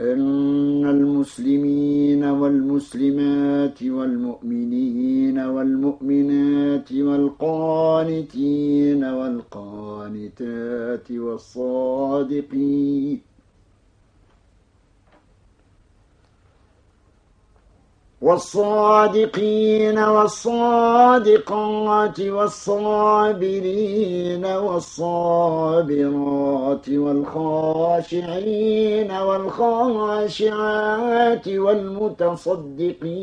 إن المسلمين والمسلمات والمؤمنين والمؤمنات والقانتين والقانتات والصادقين والصادقين والصادقات والصابرين والصابرات والخاشعين والخاشعات والمتصدقين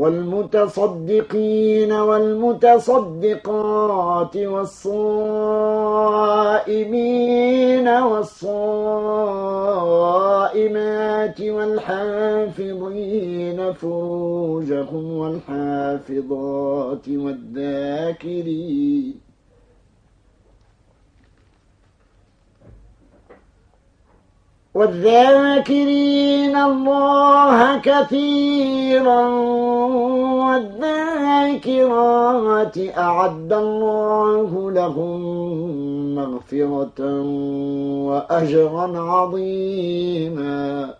والمتصدقين والمتصدقات والصائمين والصائمات والحافظين فروجهم والحافظات والذاكرين والذاكرين الله كثيرا والذاكرات أعد الله لهم مغفرة وأجرا عظيما.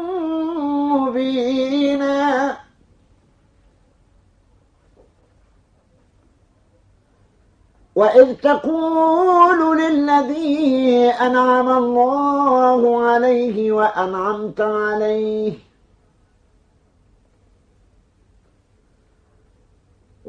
مبينا وإذ تقول للذي أنعم الله عليه وأنعمت عليه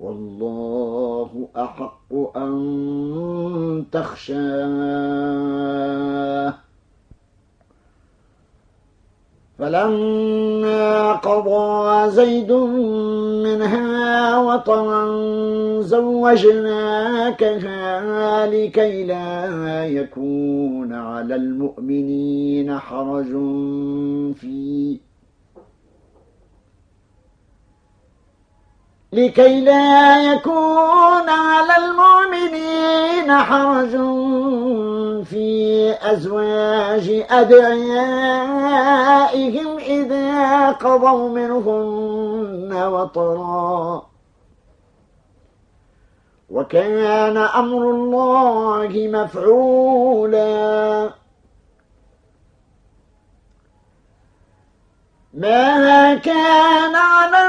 والله أحق أن تخشاه. فلما قضى زيد منها وطرا زوجناكها لكي لا يكون على المؤمنين حرج في لكي لا يكون على المؤمنين حرج في أزواج أدعيائهم إذا قضوا منهن وطرا. وكان أمر الله مفعولا. ما كان على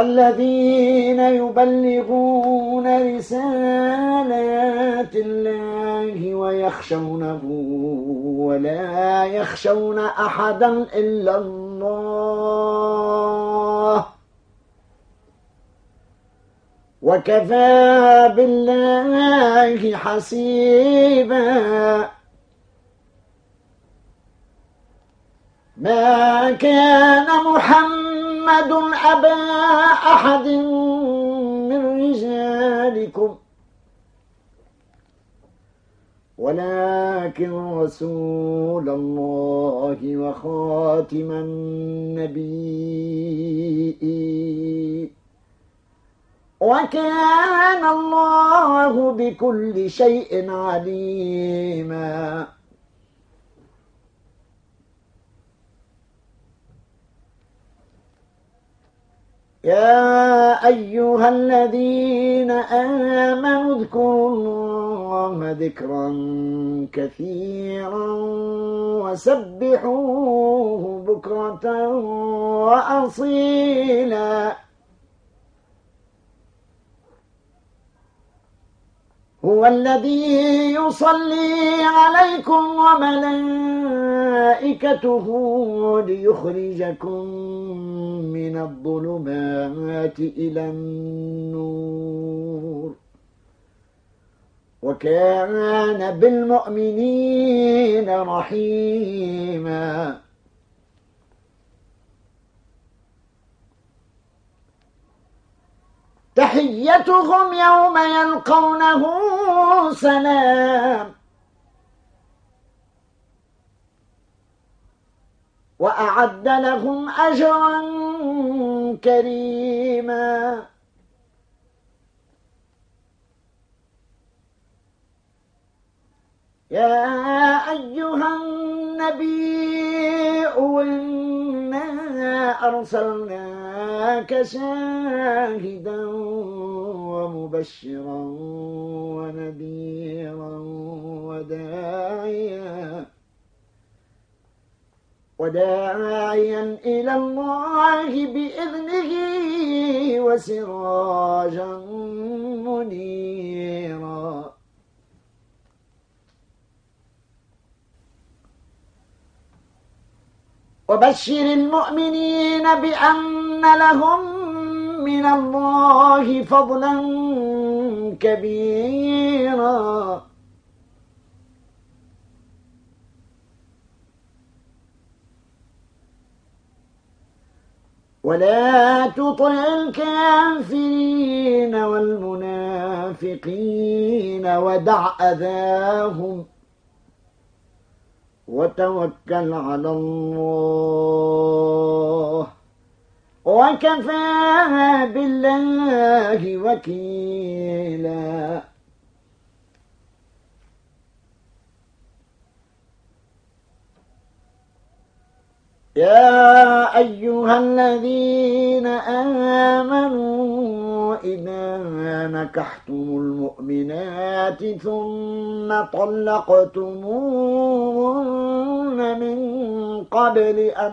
الذين يبلغون رسالات الله ويخشونه ولا يخشون أحدا إلا الله. وكفى بالله حسيبا. ما كان محمد أبا أحد من رجالكم. ولكن رسول الله وخاتم النبي وكان الله بكل شيء عليما. يا أيها الذين آمنوا اذكروا الله ذكرا كثيرا وسبحوه بكرة وأصيلا. هو الذي يصلي عليكم وملائكته ليخرجكم من الظلمات إلى النور. وكان بالمؤمنين رحيماً. تحيتهم يوم يلقونه سلام. وأعد لهم أجرا كريما. يا أيها النبي إنا أرسلناك شاهدا ومبشرا ونذيرا وداعيا وداعيا إلى الله بإذنه وسراجا منيرا. وبشر المؤمنين بأن لهم من الله فضلا كبيرا. ولا تطع الكافرين والمنافقين ودع أذاهم وتوكل على الله. وكفى بالله وكيلا. يا أيها الذين آمنوا إذا نكحتم المؤمنات ثم طلقتمون من قبل أن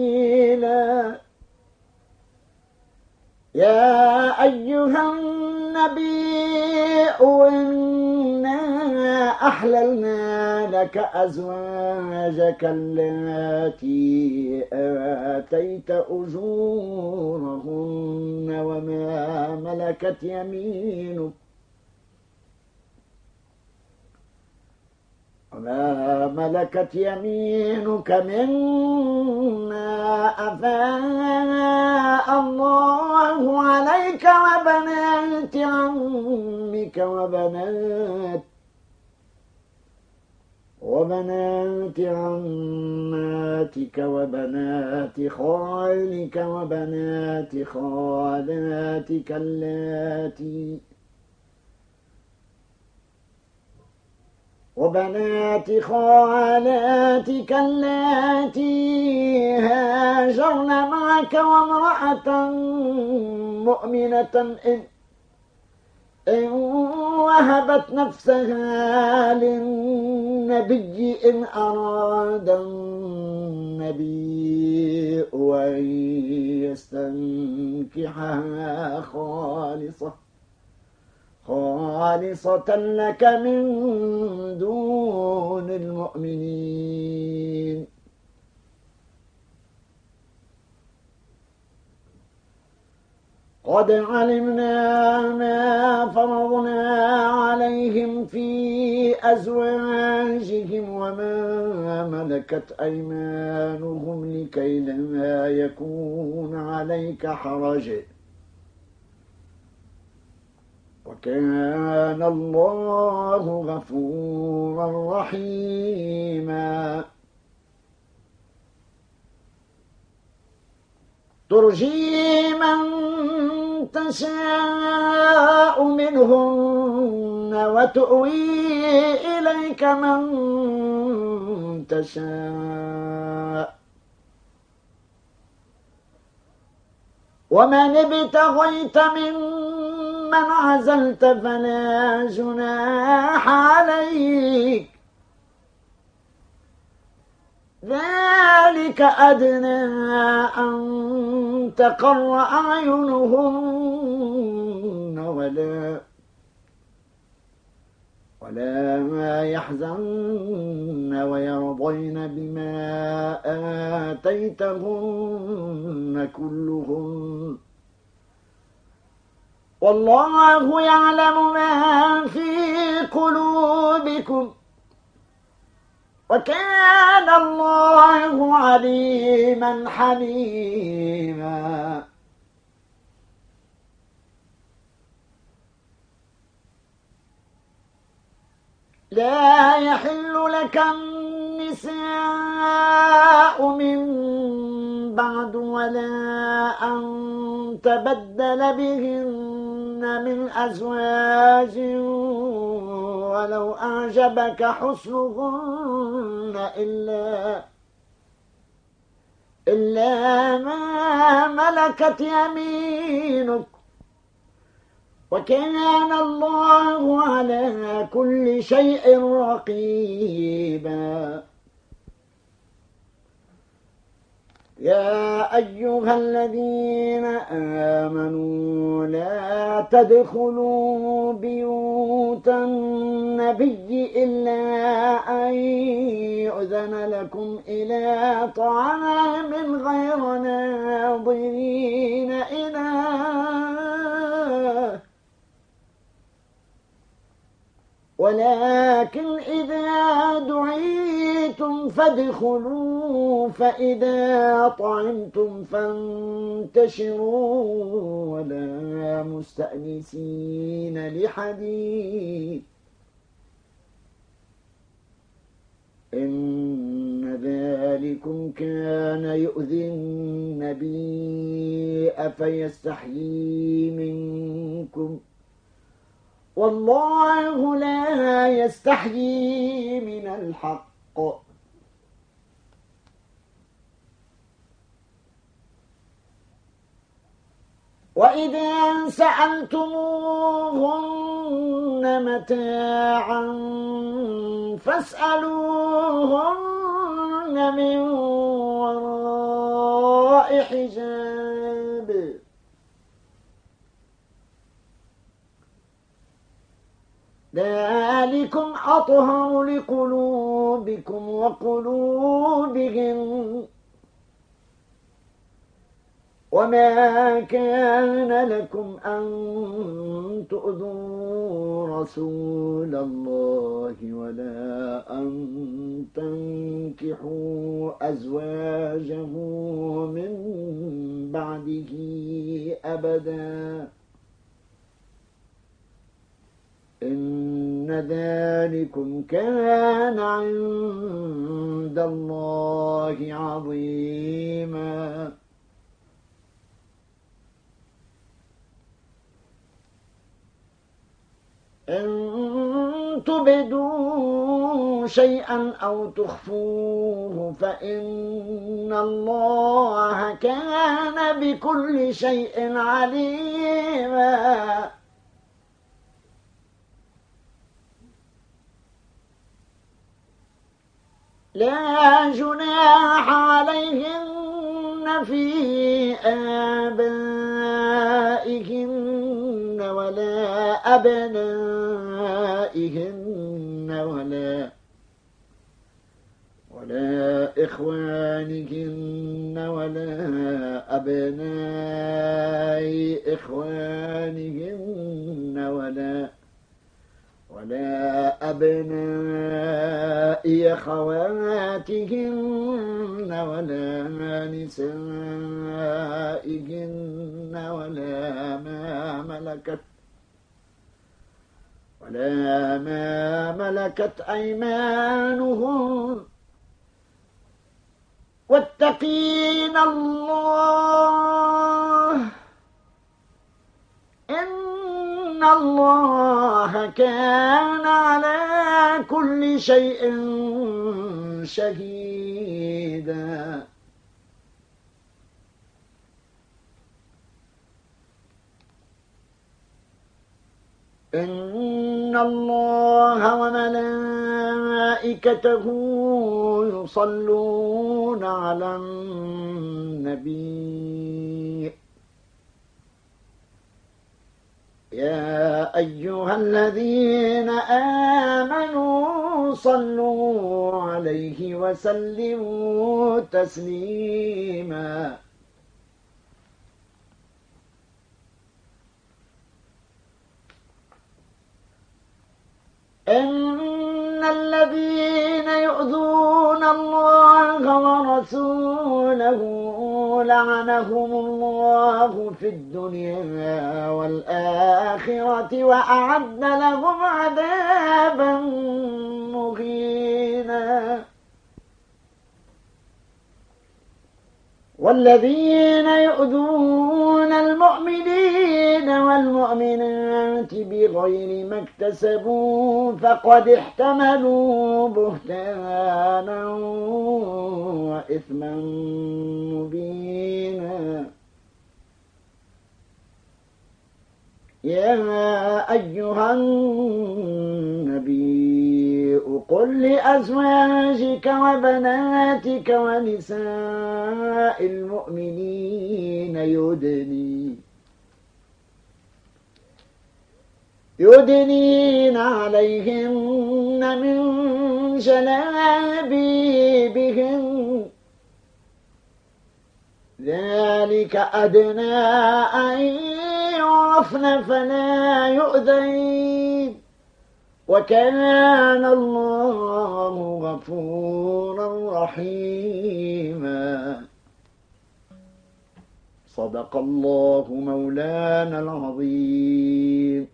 يا أيها النبي إنا أحللنا لك أزواجك التي آتيت أجورهن وما ملكت يمينك وما ملكت يمينك مما أفاء الله عليك وبنات عمك وبنات وبنات عماتك وبنات خالك وبنات خالاتك اللاتي وبنات خالاتك اللاتي هاجرن معك وامرأة مؤمنة إن, إن وهبت نفسها للنبي إن أراد النبي أن يستنكحها خالصة. خالصة لك من دون المؤمنين. قد علمنا ما فرضنا عليهم في أزواجهم وما ملكت أيمانهم لكي لا يكون عليك حرج. وكان الله غفورا رحيما. ترجي من تشاء منهن وتؤوي إليك من تشاء. ومن ابتغيت ممن عزلت فلا جناح عليك. ذلك أدنى أن تقر أعينهن ولا ولا ما يحزن ويرضين بما آتيتهن كلهن. والله يعلم ما في قلوبكم وكان الله عليما حليما. لا يحل لك النساء من بعد ولا أن تبدل بهن من أزواج ولو أعجبك حسنهن إلا إلا ما ملكت يمينك وكان الله على كل شيء رقيبا يا أيها الذين آمنوا لا تدخلوا بيوت النبي إلا أن يؤذن لكم إلى طعام غير ناظرين إله ولكن إذا دعيتم فادخلوا فإذا طعمتم فانتشروا. ولا مستأنسين لحديث. إن ذلكم كان يؤذي النبي أفيستحيي منكم ۖ؟ والله لا يستحيي من الحق. وإذا سألتموهن متاعا فاسألوهن من وراء حجاب ذلكم أطهر لقلوبكم وقلوبهم وما كان لكم أن تؤذوا رسول الله ولا أن تنكحوا أزواجه من بعده أبداً إن ذلكم كان عند الله عظيما. إن تبدوا شيئا أو تخفوه فإن الله كان بكل شيء عليما. لا جناح عليهن في آبائهن ولا أبنائهن ولا ولا إخوانهن ولا أبناء إخوانهن ولا أبناء خواتهن ولا نسائهن ولا ما ملكت ولا ما ملكت أيمانهم. واتقين الله. إن الله كان على كل شيء شهيدا. إن الله وملائكته يصلون على النبي. يا أيها الذين آمنوا صلوا عليه وسلموا تسليماً. إن الذين يؤذون الله ورسوله لعنهم الله في الدنيا والآخرة وأعد لهم عذابا مهينا. والذين يؤذون المؤمنين والمؤمنات بغير ما اكتسبوا فقد احتملوا بهتانا وإثما مبينا. يا أيها النبي قل لأزواجك وبناتك ونساء المؤمنين يدني يدنين عليهن من جلابيبهن. ذلك أدنى أن يعرفن فلا يؤذين. وكان الله غفورا رحيما. صدق الله مولانا العظيم.